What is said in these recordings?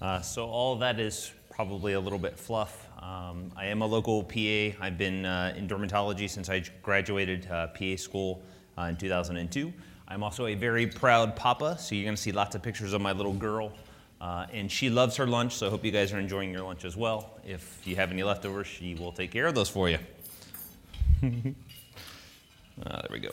Uh, so all that is probably a little bit fluff. Um, I am a local PA. I've been uh, in dermatology since I graduated uh, PA school uh, in 2002. I'm also a very proud papa, so you're going to see lots of pictures of my little girl. Uh, and she loves her lunch, so I hope you guys are enjoying your lunch as well. If you have any leftovers, she will take care of those for you. Uh, there we go.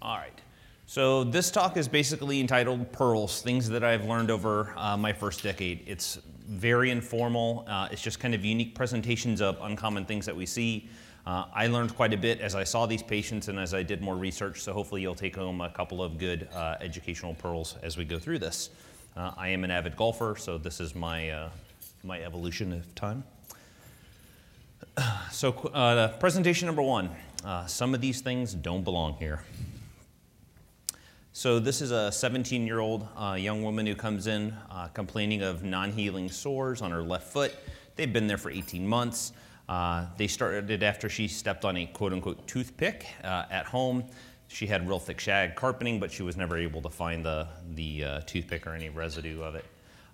All right. So this talk is basically entitled Pearls, things that I've learned over uh, my first decade. It's very informal. Uh, it's just kind of unique presentations of uncommon things that we see. Uh, I learned quite a bit as I saw these patients and as I did more research, so hopefully you'll take home a couple of good uh, educational pearls as we go through this. Uh, I am an avid golfer, so this is my, uh, my evolution of time. So presentation number one, some of these things don't belong here. So this is a 17-year-old uh, young woman who comes in uh, complaining of non-healing sores on her left foot. They've been there for 18 months. Uh, they started after she stepped on a quote-unquote toothpick uh, at home. She had real thick shag carpeting, but she was never able to find the, the uh, toothpick or any residue of it.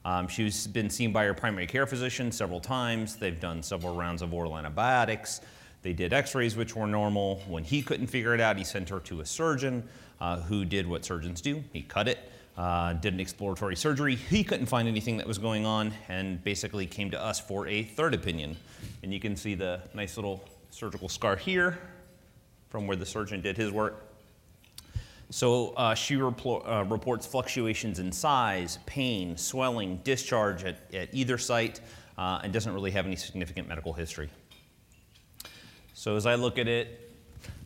Um, she's been seen by her primary care physician several times. They've done several rounds of oral antibiotics. They did x-rays, which were normal. When he couldn't figure it out, he sent her to a surgeon uh, who did what surgeons do. He cut it, uh, did an exploratory surgery. He couldn't find anything that was going on and basically came to us for a third opinion. And you can see the nice little surgical scar here from where the surgeon did his work. So uh, she uh, reports fluctuations in size, pain, swelling, discharge at, at either site, uh, and doesn't really have any significant medical history. So as I look at it,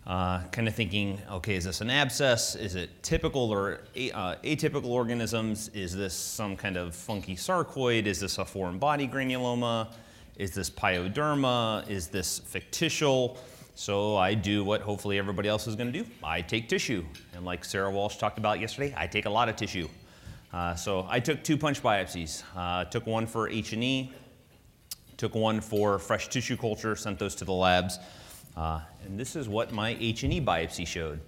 uh, kind of thinking, okay, is this an abscess? Is it typical or a, uh, atypical organisms? Is this some kind of funky sarcoid? Is this a foreign body granuloma? Is this pyoderma? Is this fictitial? So I do what hopefully everybody else is going to do. I take tissue. And like Sarah Walsh talked about yesterday, I take a lot of tissue. Uh, so I took two punch biopsies. Uh, took one for H&E, took one for fresh tissue culture, sent those to the labs. Uh, and this is what my H&E biopsy showed.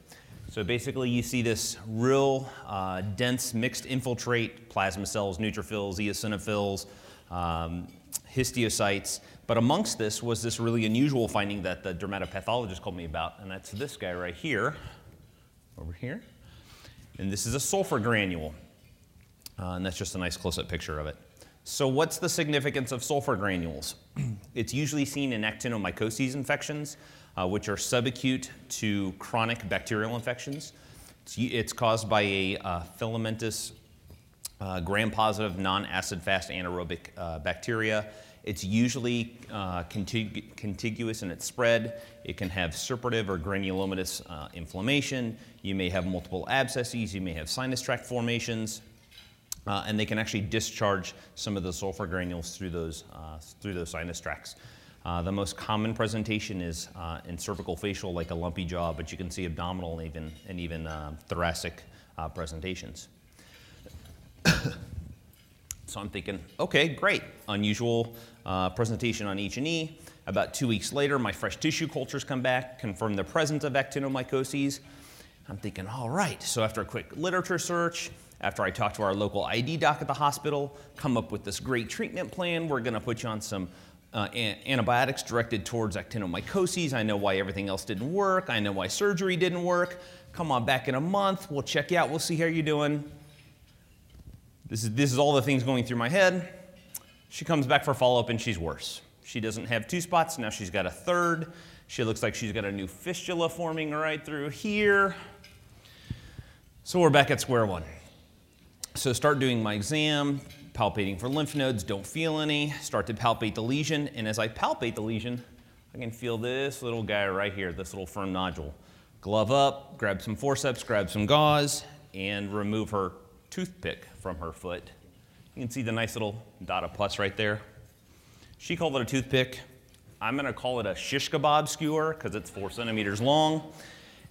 So basically you see this real uh, dense mixed infiltrate, plasma cells, neutrophils, eosinophils, um, histiocytes. But amongst this was this really unusual finding that the dermatopathologist called me about, and that's this guy right here, over here. And this is a sulfur granule. Uh, and that's just a nice close-up picture of it. So what's the significance of sulfur granules? it's usually seen in actinomycosis infections, uh, which are subacute to chronic bacterial infections. It's, it's caused by a uh, filamentous uh, gram-positive non-acid fast anaerobic uh, bacteria. It's usually uh, contig contiguous in its spread. It can have suppurative or granulomatous uh, inflammation. You may have multiple abscesses. You may have sinus tract formations. Uh, and they can actually discharge some of the sulfur granules through those, uh, through those sinus tracts. Uh, the most common presentation is uh, in cervical facial, like a lumpy jaw, but you can see abdominal and even, and even uh, thoracic uh, presentations. so I'm thinking, okay, great, unusual presentation on H&E. About two weeks later, my fresh tissue cultures come back, confirm the presence of actinomycoses. I'm thinking, all right. So after a quick literature search, after I talk to our local ID doc at the hospital, come up with this great treatment plan. We're going to put you on some uh, antibiotics directed towards actinomycoses. I know why everything else didn't work. I know why surgery didn't work. Come on back in a month. We'll check you out. We'll see how you're doing. This is, this is all the things going through my head. She comes back for follow up and she's worse. She doesn't have two spots. Now she's got a third. She looks like she's got a new fistula forming right through here. So we're back at square one. So start doing my exam, palpating for lymph nodes, don't feel any, start to palpate the lesion, and as I palpate the lesion, I can feel this little guy right here, this little firm nodule. Glove up, grab some forceps, grab some gauze, and remove her toothpick from her foot. You can see the nice little dot of pus right there. She called it a toothpick. I'm gonna call it a shish kebab skewer because it's four centimeters long.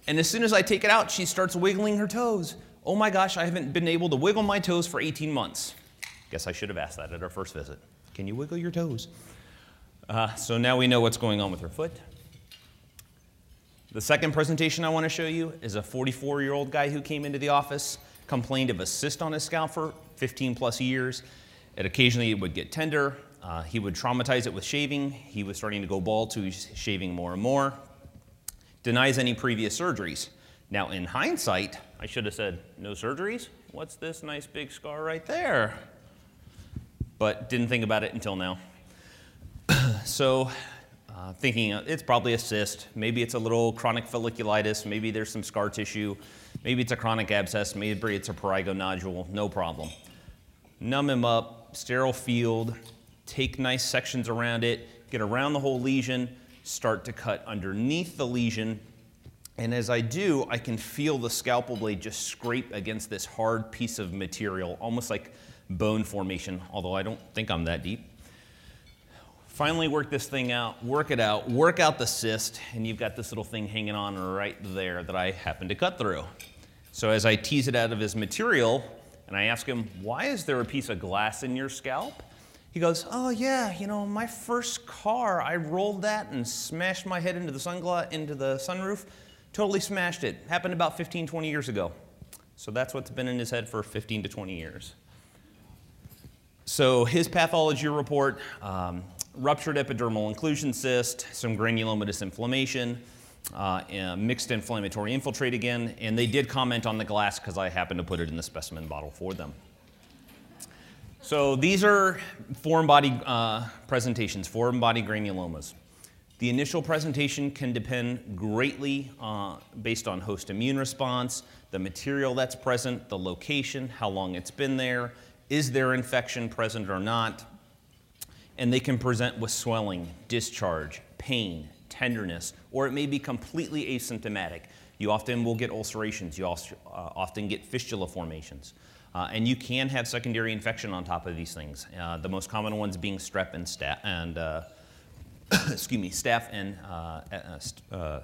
And as soon as I take it out, she starts wiggling her toes oh my gosh, I haven't been able to wiggle my toes for 18 months. Guess I should have asked that at our first visit. Can you wiggle your toes? Uh, so now we know what's going on with her foot. The second presentation I want to show you is a 44 year old guy who came into the office. complained of a cyst on his scalp for 15 plus years. It occasionally would get tender. Uh, he would traumatize it with shaving. He was starting to go bald, so he's shaving more and more. Denies any previous surgeries. Now, in hindsight, I should have said, no surgeries? What's this nice big scar right there? But didn't think about it until now. so, uh, thinking it's probably a cyst, maybe it's a little chronic folliculitis, maybe there's some scar tissue, maybe it's a chronic abscess, maybe it's a prurigo nodule, no problem. Numb him up, sterile field, take nice sections around it, get around the whole lesion, start to cut underneath the lesion. And as I do, I can feel the scalpel blade just scrape against this hard piece of material, almost like bone formation, although I don't think I'm that deep. Finally, work this thing out, work it out, work out the cyst, and you've got this little thing hanging on right there that I happen to cut through. So as I tease it out of his material, and I ask him, Why is there a piece of glass in your scalp? He goes, Oh, yeah, you know, my first car, I rolled that and smashed my head into the, sungla- into the sunroof. Totally smashed it. Happened about 15, 20 years ago. So that's what's been in his head for 15 to 20 years. So his pathology report um, ruptured epidermal inclusion cyst, some granulomatous inflammation, uh, mixed inflammatory infiltrate again, and they did comment on the glass because I happened to put it in the specimen bottle for them. So these are foreign body uh, presentations, foreign body granulomas. The initial presentation can depend greatly uh, based on host immune response, the material that's present, the location, how long it's been there, is there infection present or not, and they can present with swelling, discharge, pain, tenderness, or it may be completely asymptomatic. You often will get ulcerations, you also, uh, often get fistula formations. Uh, and you can have secondary infection on top of these things. Uh, the most common ones being strep and staph, and uh, excuse me, staph and uh, uh,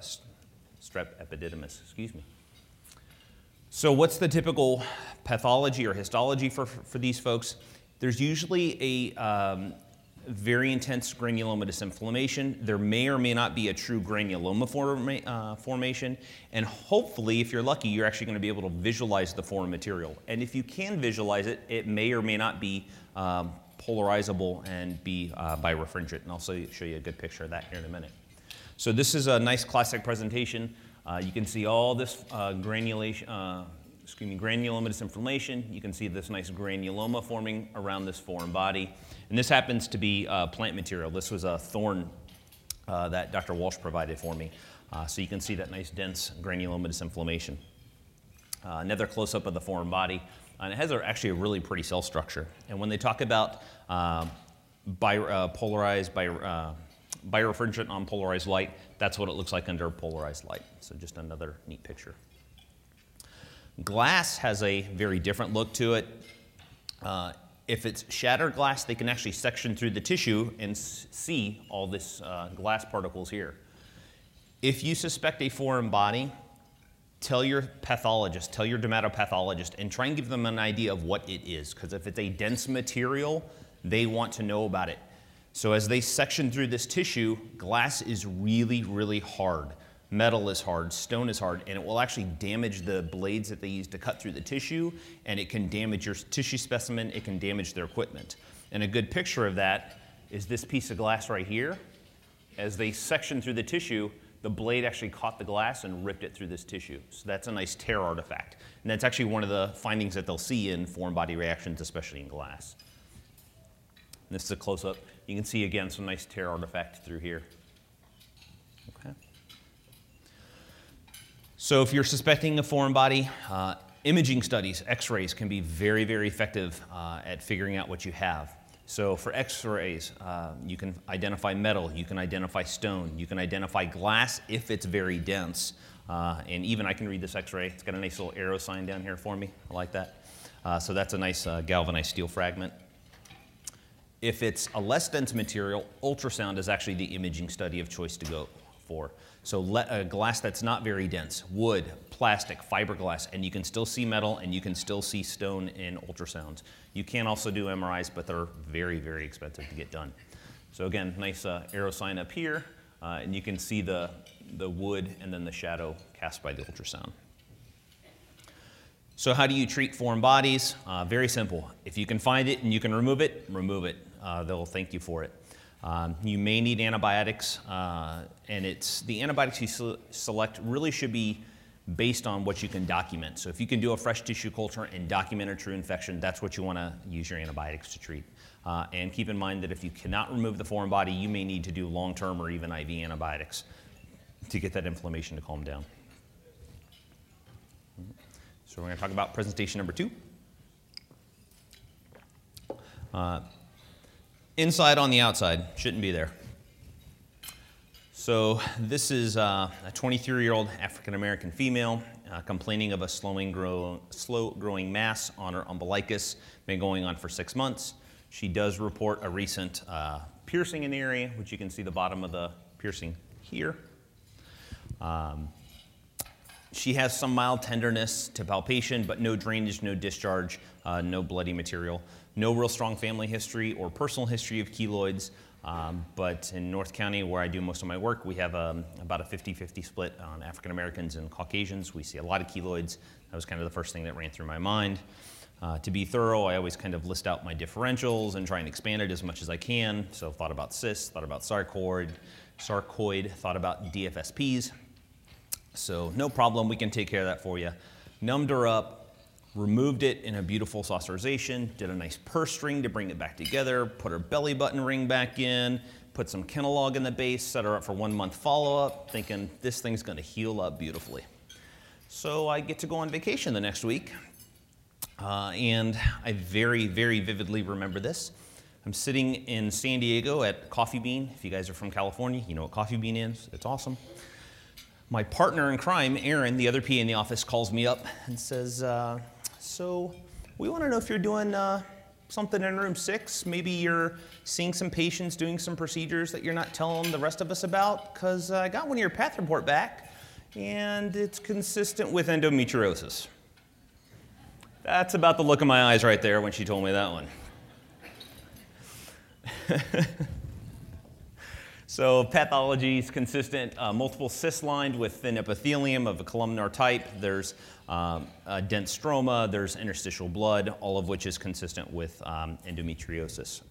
strep epidermidis. Excuse me. So, what's the typical pathology or histology for, for these folks? There's usually a um, very intense granulomatous inflammation. There may or may not be a true granuloma uh, formation. And hopefully, if you're lucky, you're actually going to be able to visualize the foreign material. And if you can visualize it, it may or may not be um, polarizable and be uh, birefringent. And I'll show you, a good picture of that here in a minute. So this is a nice classic presentation. Uh, you can see all this uh, granulation, uh, excuse me, granulomatous inflammation. You can see this nice granuloma forming around this foreign body. And this happens to be uh, plant material. This was a thorn uh, that Dr. Walsh provided for me. Uh, so you can see that nice dense granulomatous inflammation. Another close-up of the foreign body. And it has actually a really pretty cell structure. And when they talk about uh, bi- uh, polarized, bi- birefringent on polarized light, that's what it looks like under polarized light. So just another neat picture. Glass has a very different look to it. Uh, if it's shattered glass, they can actually section through the tissue and see all this uh, glass particles here. If you suspect a foreign body, tell your pathologist, tell your dermatopathologist, and try and give them an idea of what it is. Because if it's a dense material, they want to know about it. So as they section through this tissue, glass is really, really hard. Metal is hard, stone is hard, and it will actually damage the blades that they use to cut through the tissue, and it can damage your tissue specimen, it can damage their equipment. And a good picture of that is this piece of glass right here. As they section through the tissue, the blade actually caught the glass and ripped it through this tissue. So that's a nice tear artifact. And that's actually one of the findings that they'll see in foreign body reactions, especially in glass. And this is a close up. You can see again some nice tear artifact through here. Okay. So if you're suspecting a foreign body, uh, imaging studies, x-rays, can be very, very effective uh, at figuring out what you have. So for x-rays, uh, you can identify metal, you can identify stone, you can identify glass if it's very dense. Uh, and even I can read this x-ray. It's got a nice little arrow sign down here for me. I like that. Uh, so that's a nice uh, galvanized steel fragment. If it's a less dense material, ultrasound is actually the imaging study of choice to go for. So le- a glass that's not very dense, wood, plastic, fiberglass, and you can still see metal and you can still see stone in ultrasounds. You can also do MRIs, but they're very, very expensive to get done. So again, nice uh, arrow sign up here, uh, and you can see the, the wood and then the shadow cast by the ultrasound. So, how do you treat foreign bodies? Uh, very simple. If you can find it and you can remove it, remove it. Uh, they'll thank you for it. Um, you may need antibiotics, uh, and it's the antibiotics you select really should be based on what you can document. So, if you can do a fresh tissue culture and document a true infection, that's what you want to use your antibiotics to treat. Uh, and keep in mind that if you cannot remove the foreign body, you may need to do long term or even IV antibiotics to get that inflammation to calm down. So, we're going to talk about presentation number two. Uh, inside on the outside, shouldn't be there. So, this is uh, a 23 year old African American female uh, complaining of a slowing grow, slow growing mass on her umbilicus, been going on for six months. She does report a recent uh, piercing in the area, which you can see the bottom of the piercing here. Um, she has some mild tenderness to palpation, but no drainage, no discharge, uh, no bloody material. No real strong family history or personal history of keloids. Um, but in North County, where I do most of my work, we have um, about a 50 50 split on African Americans and Caucasians. We see a lot of keloids. That was kind of the first thing that ran through my mind. Uh, to be thorough, I always kind of list out my differentials and try and expand it as much as I can. So, thought about cysts, thought about sarcoid, sarcoid, thought about DFSPs. So, no problem, we can take care of that for you. Numbed her up, removed it in a beautiful saucerization, did a nice purse string to bring it back together, put her belly button ring back in, put some Kenalog in the base, set her up for one month follow up, thinking this thing's gonna heal up beautifully. So I get to go on vacation the next week, uh, and I very, very vividly remember this. I'm sitting in San Diego at Coffee Bean. If you guys are from California, you know what Coffee Bean is. It's awesome. My partner in crime, Erin, the other PA in the office, calls me up and says, uh, So, we want to know if you're doing uh, something in room six. Maybe you're seeing some patients doing some procedures that you're not telling the rest of us about, because I got one of your path report back, and it's consistent with endometriosis. That's about the look in my eyes right there when she told me that one. so pathology is consistent, uh, multiple cysts lined with thin epithelium of a columnar type. There's um, dense stroma, there's interstitial blood, all of which is consistent with um, endometriosis.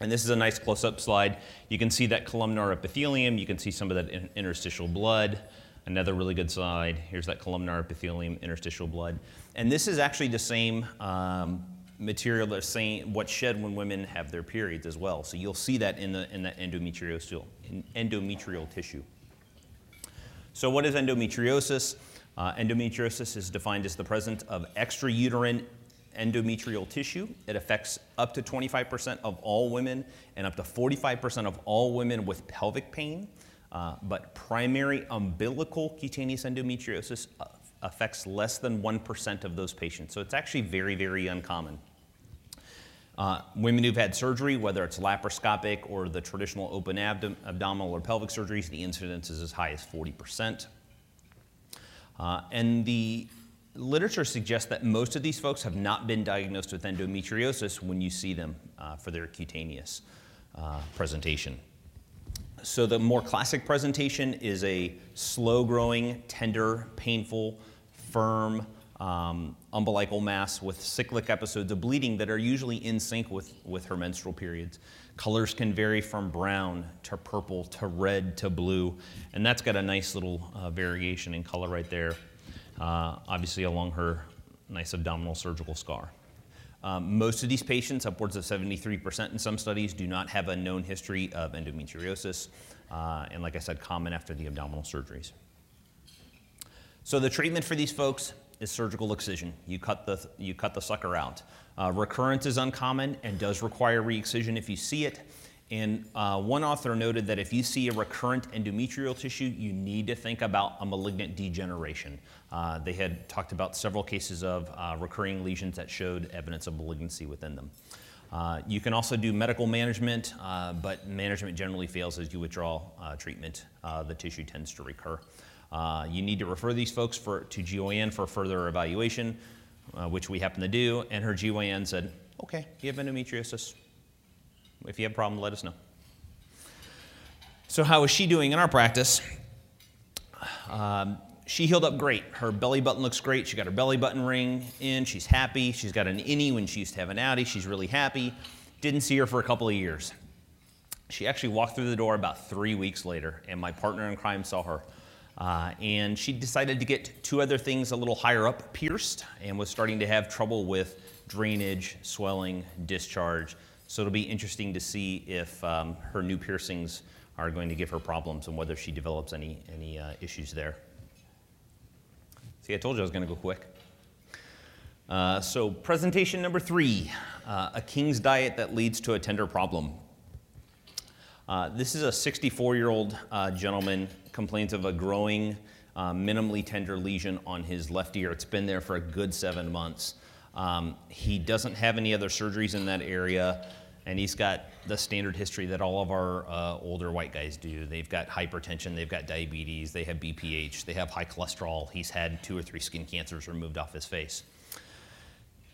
And this is a nice close-up slide. You can see that columnar epithelium, you can see some of that interstitial blood. Another really good slide. Here's that columnar epithelium, interstitial blood. And this is actually the same um, material that's saying what's shed when women have their periods as well. So you'll see that in the in the endometrial, in endometrial tissue. So what is endometriosis? Uh, endometriosis is defined as the presence of extrauterine endometrial tissue. It affects up to 25% of all women and up to 45% of all women with pelvic pain. Uh, but primary umbilical cutaneous endometriosis uh, affects less than 1% of those patients. So it's actually very, very uncommon. Uh, women who've had surgery, whether it's laparoscopic or the traditional open abdom- abdominal or pelvic surgeries, the incidence is as high as 40%. Uh, and the literature suggests that most of these folks have not been diagnosed with endometriosis when you see them uh, for their cutaneous uh, presentation. So the more classic presentation is a slow growing, tender, painful, firm um, umbilical mass with cyclic episodes of bleeding that are usually in sync with, with her menstrual periods. Colors can vary from brown to purple to red to blue, and that's got a nice little uh, variation in color right there, uh, obviously along her nice abdominal surgical scar. Um, most of these patients, upwards of 73% in some studies, do not have a known history of endometriosis, uh, and like I said, common after the abdominal surgeries. So the treatment for these folks is surgical excision. You cut the, you cut the sucker out. Uh, recurrence is uncommon and does require re-excision if you see it. And uh, one author noted that if you see a recurrent endometrial tissue, you need to think about a malignant degeneration. Uh, they had talked about several cases of uh, recurring lesions that showed evidence of malignancy within them. Uh, you can also do medical management, uh, but management generally fails as you withdraw uh, treatment. the tissue tends to recur. you need to refer these folks for, to GYN for further evaluation, which we happen to do. And her GYN said, okay, you have endometriosis if you have a problem, let us know. So, how is she doing in our practice? Um, she healed up great. Her belly button looks great. She got her belly button ring in. She's happy. She's got an innie when she used to have an outie. She's really happy. Didn't see her for a couple of years. She actually walked through the door about three weeks later, and my partner in crime saw her. Uh, and she decided to get two other things a little higher up pierced and was starting to have trouble with drainage, swelling, discharge. So it'll be interesting to see if um, her new piercings are going to give her problems and whether she develops any, any uh, issues there. See, I told you I was going to go quick. Uh, so, presentation number three uh, a king's diet that leads to a tender problem. Uh, this is a 64 year old uh, gentleman complains of a growing, uh, minimally tender lesion on his left ear. It's been there for a good seven months. Um, he doesn't have any other surgeries in that area, and he's got the standard history that all of our uh, older white guys do. They've got hypertension, they've got diabetes, they have BPH, they have high cholesterol. He's had two or three skin cancers removed off his face.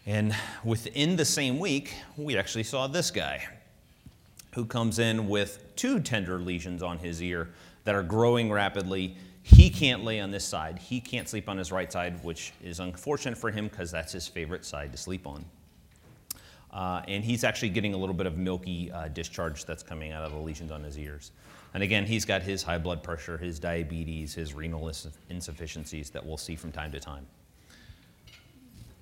And within the same week, we actually saw this guy who comes in with two tender lesions on his ear that are growing rapidly. He can't lay on this side. He can't sleep on his right side, which is unfortunate for him because that's his favorite side to sleep on. Uh, and he's actually getting a little bit of milky uh, discharge that's coming out of the lesions on his ears. And again, he's got his high blood pressure, his diabetes, his renal insufficiencies that we'll see from time to time.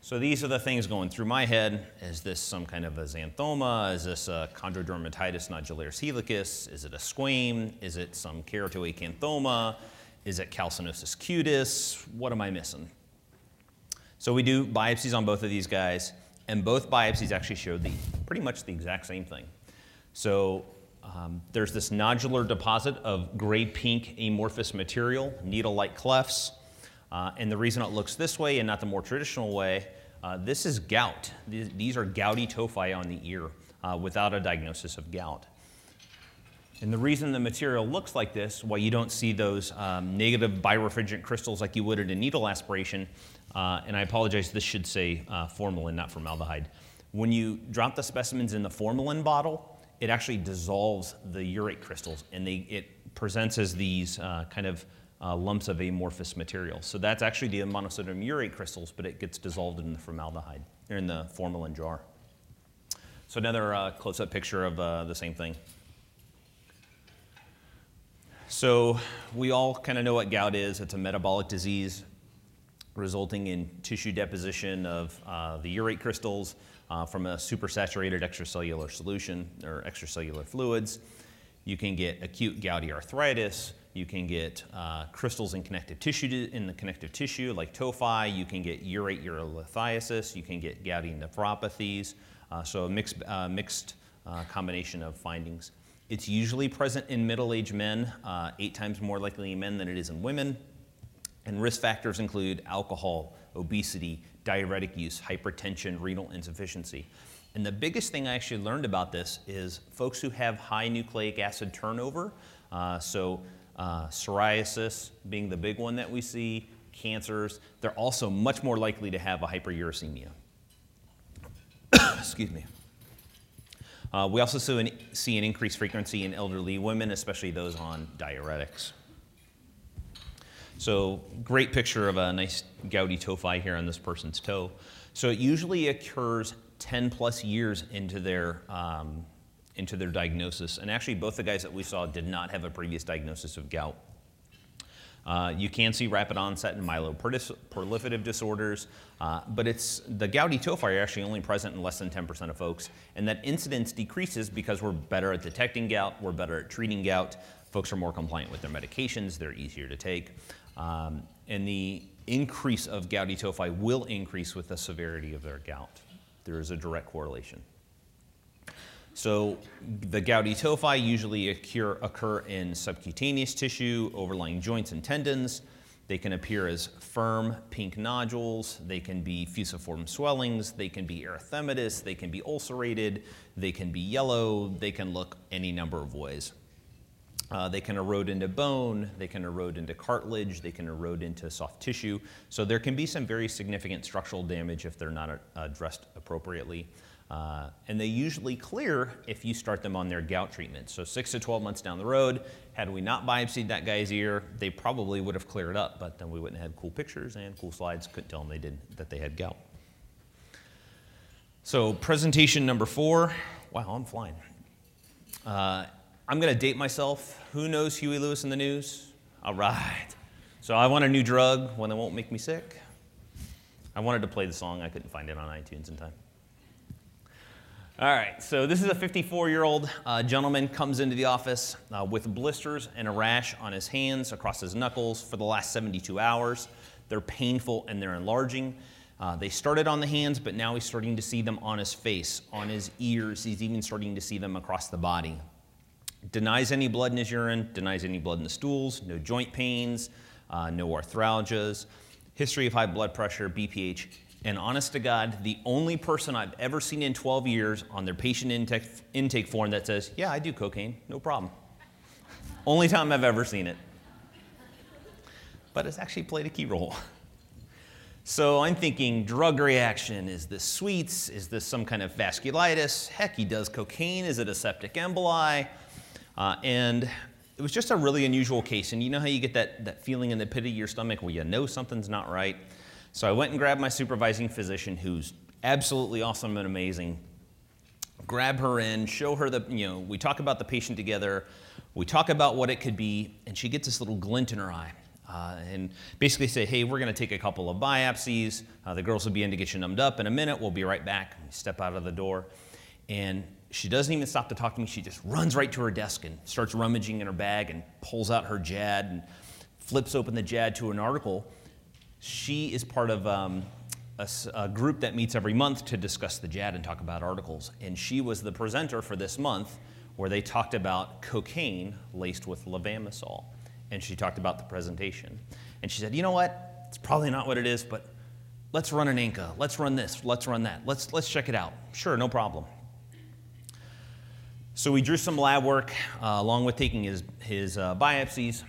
So these are the things going through my head. Is this some kind of a xanthoma? Is this a chondrodermatitis nodularis helicus? Is it a squame? Is it some keratoacanthoma? Is it calcinosis cutis? What am I missing? So we do biopsies on both of these guys, and both biopsies actually showed the pretty much the exact same thing. So um, there's this nodular deposit of gray pink amorphous material, needle-like clefts. Uh, and the reason it looks this way and not the more traditional way uh, this is gout. These, these, are gouty tophi on the ear uh, without a diagnosis of gout. And the reason the material looks like this, why you don't see those um, negative birefringent crystals like you would at a needle aspiration, uh, and I apologize, this should say uh, formalin, not formaldehyde. When you drop the specimens in the formalin bottle, it actually dissolves the urate crystals and they, it presents as these uh, kind of uh, lumps of amorphous material. So that's actually the monosodium urate crystals, but it gets dissolved in the formaldehyde, or in the formalin jar. So another uh, close-up picture of uh, the same thing. So we all kind of know what gout is. It's a metabolic disease resulting in tissue deposition of uh, the urate crystals uh, from a supersaturated extracellular solution or extracellular fluids. You can get acute gouty arthritis, you can get uh, crystals in connective tissue in the connective tissue, like tophi. You can get urate urolithiasis. You can get gouty nephropathies. Uh, so a mixed, uh, mixed uh, combination of findings. It's usually present in middle-aged men, uh, eight times more likely in men than it is in women. And risk factors include alcohol, obesity, diuretic use, hypertension, renal insufficiency. And the biggest thing I actually learned about this is folks who have high nucleic acid turnover. Uh, so uh, psoriasis being the big one that we see, cancers, they're also much more likely to have a hyperuricemia. Excuse me. Uh, we also see an, see an increased frequency in elderly women, especially those on diuretics. So, great picture of a nice gouty tophi here on this person's toe. So, it usually occurs 10 plus years into their um, into their diagnosis. And actually, both the guys that we saw did not have a previous diagnosis of gout. Uh, you can see rapid onset in myeloproliferative disorders, uh, but it's the gouty tophi are actually only present in less than 10% of folks, and that incidence decreases because we're better at detecting gout, we're better at treating gout, folks are more compliant with their medications, they're easier to take, um, and the increase of gouty tophi will increase with the severity of their gout. There is a direct correlation. So the gouty tophi usually occur, occur in subcutaneous tissue, overlying joints and tendons. They can appear as firm pink nodules. They can be fusiform swellings. They can be erythematous. They can be ulcerated. They can be yellow. They can look any number of ways. Uh, they can erode into bone, they can erode into cartilage, they can erode into soft tissue. So there can be some very significant structural damage if they're not addressed appropriately. Uh, and they usually clear if you start them on their gout treatment. So, six to 12 months down the road, had we not biopsied that guy's ear, they probably would have cleared up, but then we wouldn't have had cool pictures and cool slides, couldn't tell them they did, that they had gout. So, presentation number four. Wow, I'm flying. Uh, I'm going to date myself. Who knows Huey Lewis and the News? All right. So, I want a new drug, one that won't make me sick. I wanted to play the song, I couldn't find it on iTunes in time. All right, so this is a 54 year old uh, gentleman comes into the office uh, with blisters and a rash on his hands across his knuckles for the last 72 hours. They're painful and they're enlarging. Uh, they started on the hands, but now he's starting to see them on his face, on his ears. He's even starting to see them across the body. Denies any blood in his urine, denies any blood in the stools, no joint pains, uh, no arthralgias, history of high blood pressure, BPH, and honest to God, the only person I've ever seen in 12 years on their patient intake, intake form that says, Yeah, I do cocaine, no problem. only time I've ever seen it. But it's actually played a key role. So I'm thinking drug reaction. Is this Sweet's? Is this some kind of vasculitis? Heck, he does cocaine. Is it a septic emboli? Uh, and it was just a really unusual case. And you know how you get that, that feeling in the pit of your stomach where you know something's not right? So I went and grabbed my supervising physician, who's absolutely awesome and amazing. Grab her in, show her the, you know, we talk about the patient together, we talk about what it could be, and she gets this little glint in her eye. Uh, and basically say, hey, we're going to take a couple of biopsies. Uh, the girls will be in to get you numbed up in a minute. We'll be right back. We step out of the door. And she doesn't even stop to talk to me. She just runs right to her desk and starts rummaging in her bag and pulls out her JAD and flips open the JAD to an article she is part of um, a, a, group that meets every month to discuss the JAD and talk about articles. And she was the presenter for this month where they talked about cocaine laced with levamisole. And she talked about the presentation. And she said, you know what? It's probably not what it is, but let's run an ANCA. Let's run this. Let's run that. Let's, let's check it out. Sure, no problem. So we drew some lab work uh, along with taking his, his uh, biopsies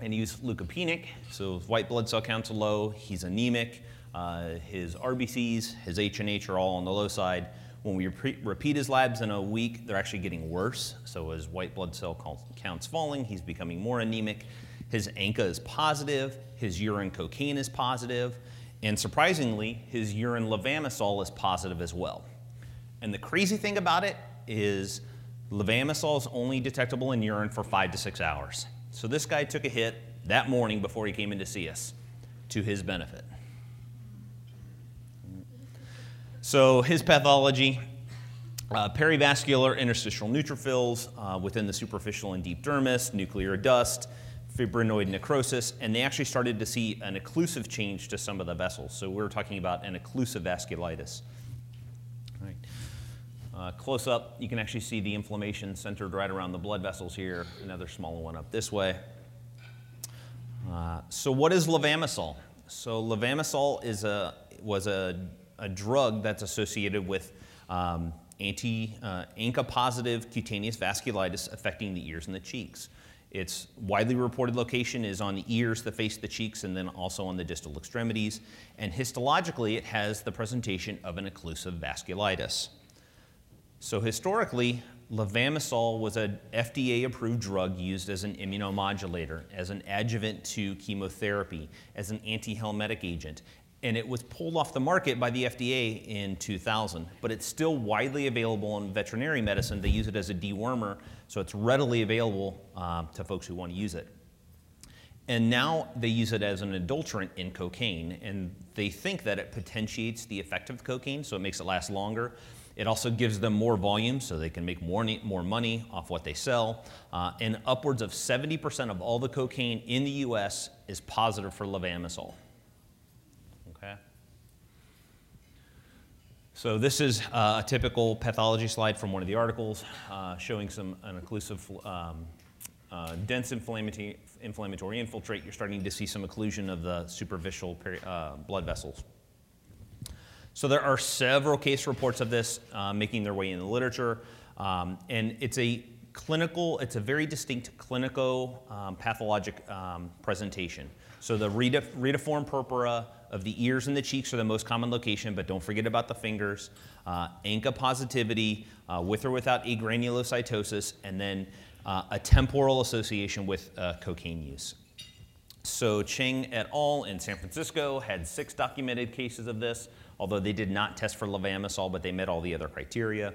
and he's leukopenic, so white blood cell counts are low. He's anemic. Uh, his RBCs, his H and H are all on the low side. When we repeat, repeat his labs in a week, they're actually getting worse. So his white blood cell counts falling. He's becoming more anemic. His ANCA is positive. His urine cocaine is. And surprisingly, his urine levamisole is positive as well. And the crazy thing about it is levamisole is only detectable in urine for five to six hours. So this guy took a hit that morning before he came in to see us to his benefit. So his pathology, uh, perivascular interstitial neutrophils uh, within the superficial and deep dermis, nuclear dust, fibrinoid necrosis, and they actually started to see an occlusive change to some of the vessels. So we're talking about an occlusive vasculitis. Uh, close up, you can actually see the inflammation centered right around the blood vessels here, another smaller one up this way. Uh, so what is levamisole? So levamisole is a, was a, a drug that's associated with um, anti, uh, ANCA-positive cutaneous vasculitis affecting the ears and the cheeks. Its widely reported location is on the ears, the face, the cheeks, and then also on the distal extremities. And histologically, it has the presentation of an occlusive vasculitis. So historically, levamisole was an FDA-approved drug used as an immunomodulator, as an adjuvant to chemotherapy, as an antihelmintic agent. And it was pulled off the market by the FDA in 2000, but it's still widely available in veterinary medicine. They use it as a dewormer, so it's readily available uh, to folks who want to use it. And now they use it as an adulterant in cocaine, and they think that it potentiates the effect of cocaine, so it makes it last longer. It also gives them more volume so they can make more, more money off what they sell. Uh, and upwards of 70% of all the cocaine in the US is positive for levamisole. Okay? So this is uh, a typical pathology slide from one of the articles uh, showing some an occlusive um, uh, dense inflammatory, inflammatory infiltrate. You're starting to see some occlusion of the superficial uh, blood vessels. So there are several case reports of this uh, making their way in the literature, um, and it's a clinical, it's a very distinct clinical um, pathologic um, presentation. So the retiform purpura, of the ears and the cheeks are the most common location, but don't forget about the fingers. Uh, ANCA positivity, uh, with or without agranulocytosis, and then uh, a temporal association with uh, cocaine use. So Cheng et al. in San Francisco had six documented cases of this, although they did not test for levamisole, but they met all the other criteria.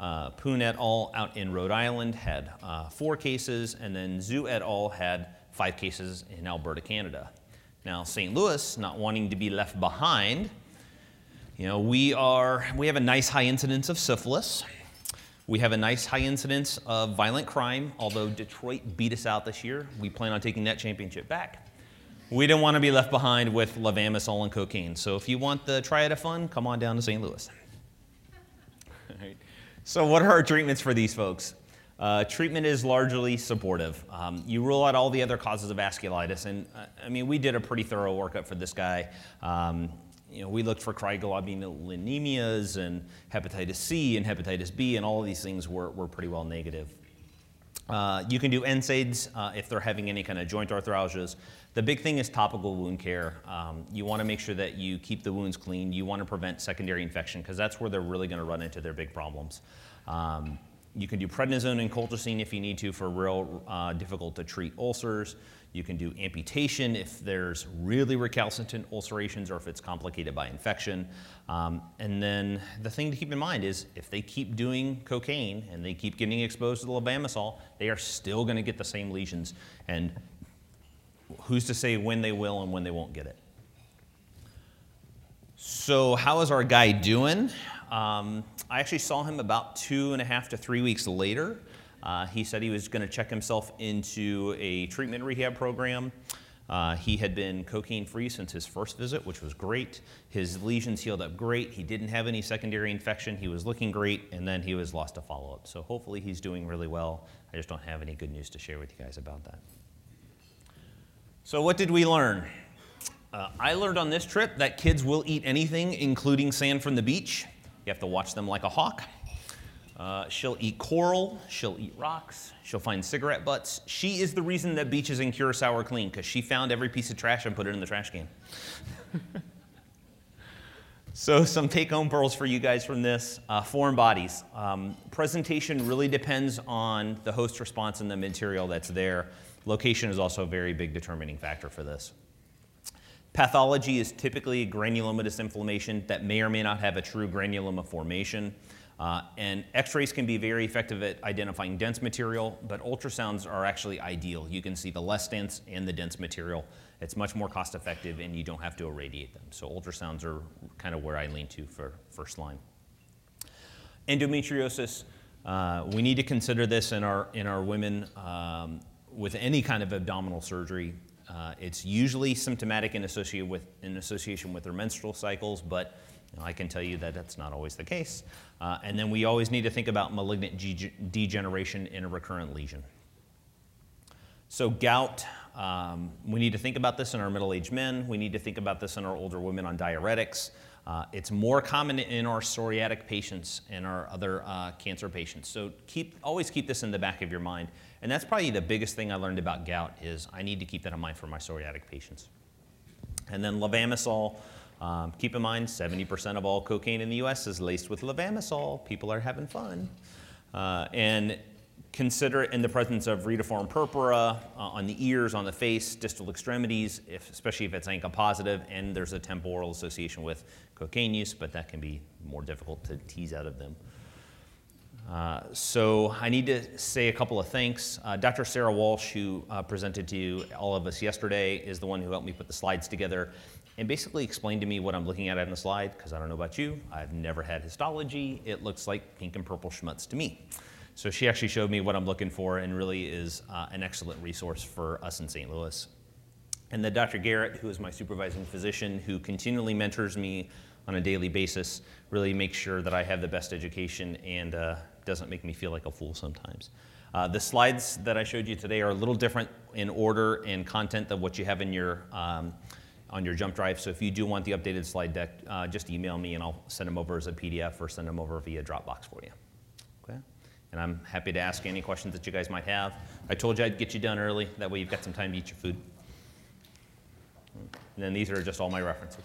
Uh, Poon et al. out in Rhode Island had uh, four cases, and then Zhu et al. had five cases in Alberta, Canada. Now, St. Louis, not wanting to be left behind, you know, we are we have a nice high incidence of syphilis. We have a nice high incidence of violent crime, although Detroit beat us out this year. We plan on taking that championship back. We didn't want to be left behind with levamisole and cocaine. So if you want the triad of fun, come on down to St. Louis. So, what are our treatments for these folks? Uh, treatment is largely supportive. Um, you rule out all the other causes of vasculitis, and uh, I mean, we did a pretty thorough workup for this guy. Um, you know, we looked for cryoglobulinemias and hepatitis C and hepatitis B, and all of these things were, were pretty well negative. Uh, you can do NSAIDs uh, if they're having any kind of joint arthralgias. The big thing is topical wound care. Um, you want to make sure that you keep the wounds clean. You want to prevent secondary infection because that's where they're really going to run into their big problems. Um, you can do prednisone and colchicine if you need to for real uh, difficult to treat ulcers. You can do amputation if there's really recalcitrant ulcerations or if it's complicated by infection. Um, and then the thing to keep in mind is if they keep doing cocaine and they keep getting exposed to the levamisole, they are still going to get the same lesions. And who's to say when they will and when they won't get it? So, how is our guy doing? Um, I actually saw him about two and a half to three weeks later. Uh, he said he was going to check himself into a treatment rehab program. Uh, he had been cocaine free since his first visit, which was great. His lesions healed up great. He didn't have any secondary infection. He was looking great, and then he was lost to follow up. So hopefully he's doing really well. I just don't have any good news to share with you guys about that. So, what did we learn? Uh, I learned on this trip that kids will eat anything, including sand from the beach. You have to watch them like a hawk. Uh, she'll eat coral, she'll eat rocks, she'll find cigarette butts. She is the reason that beaches in Curacao are clean, because she found every piece of trash and put it in the trash can. so, some take home pearls for you guys from this uh, foreign bodies. Um, presentation really depends on the host response and the material that's there. Location is also a very big determining factor for this. Pathology is typically granulomatous inflammation that may or may not have a true granuloma formation. Uh, and x-rays can be very effective at identifying dense material, but ultrasounds are actually ideal. You can see the less dense and the dense material. It's much more cost effective and you don't have to irradiate them. So ultrasounds are kind of where I lean to for first line. Endometriosis, uh, we need to consider this in our, in our women um, with any kind of abdominal surgery. Uh, it's usually symptomatic in, with, in association with their menstrual cycles, but you know, I can tell you that that's not always the case. Uh, and then we always need to think about malignant degeneration in a recurrent lesion. So, gout, um, we need to think about this in our middle aged men. We need to think about this in our older women on diuretics. Uh, it's more common in our psoriatic patients and our other uh, cancer patients. So keep, always keep this in the back of your mind. And that's probably the biggest thing I learned about gout is I need to keep that in mind for my psoriatic patients. And then levamisole, um, keep in mind 70% of all cocaine in the US is laced with levamisole. People are having fun. Uh, and consider it in the presence of retiform purpura uh, on the ears, on the face, distal extremities, if, especially if it's ANCA positive, and there's a temporal association with cocaine use, but that can be more difficult to tease out of them. Uh, so I need to say a couple of thanks. Uh, Dr. Sarah Walsh, who uh, presented to you, all of us yesterday, is the one who helped me put the slides together and basically explained to me what I'm looking at on the slide, because I don't know about you, I've never had histology. It looks like pink and purple schmutz to me. So she actually showed me what I'm looking for and really is uh, an excellent resource for us in St. Louis. And then Dr. Garrett, who is my supervising physician, who continually mentors me on a daily basis, really makes sure that I have the best education and uh, doesn't make me feel like a fool sometimes. Uh, the slides that I showed you today are a little different in order and content than what you have in your um, on your jump drive. So if you do want the updated slide deck, uh, just email me and I'll send them over as a PDF or send them over via Dropbox for you. Okay? And I'm happy to ask any questions that you guys might have. I told you I'd get you done early. That way you've got some time to eat your food. And then these are just all my references.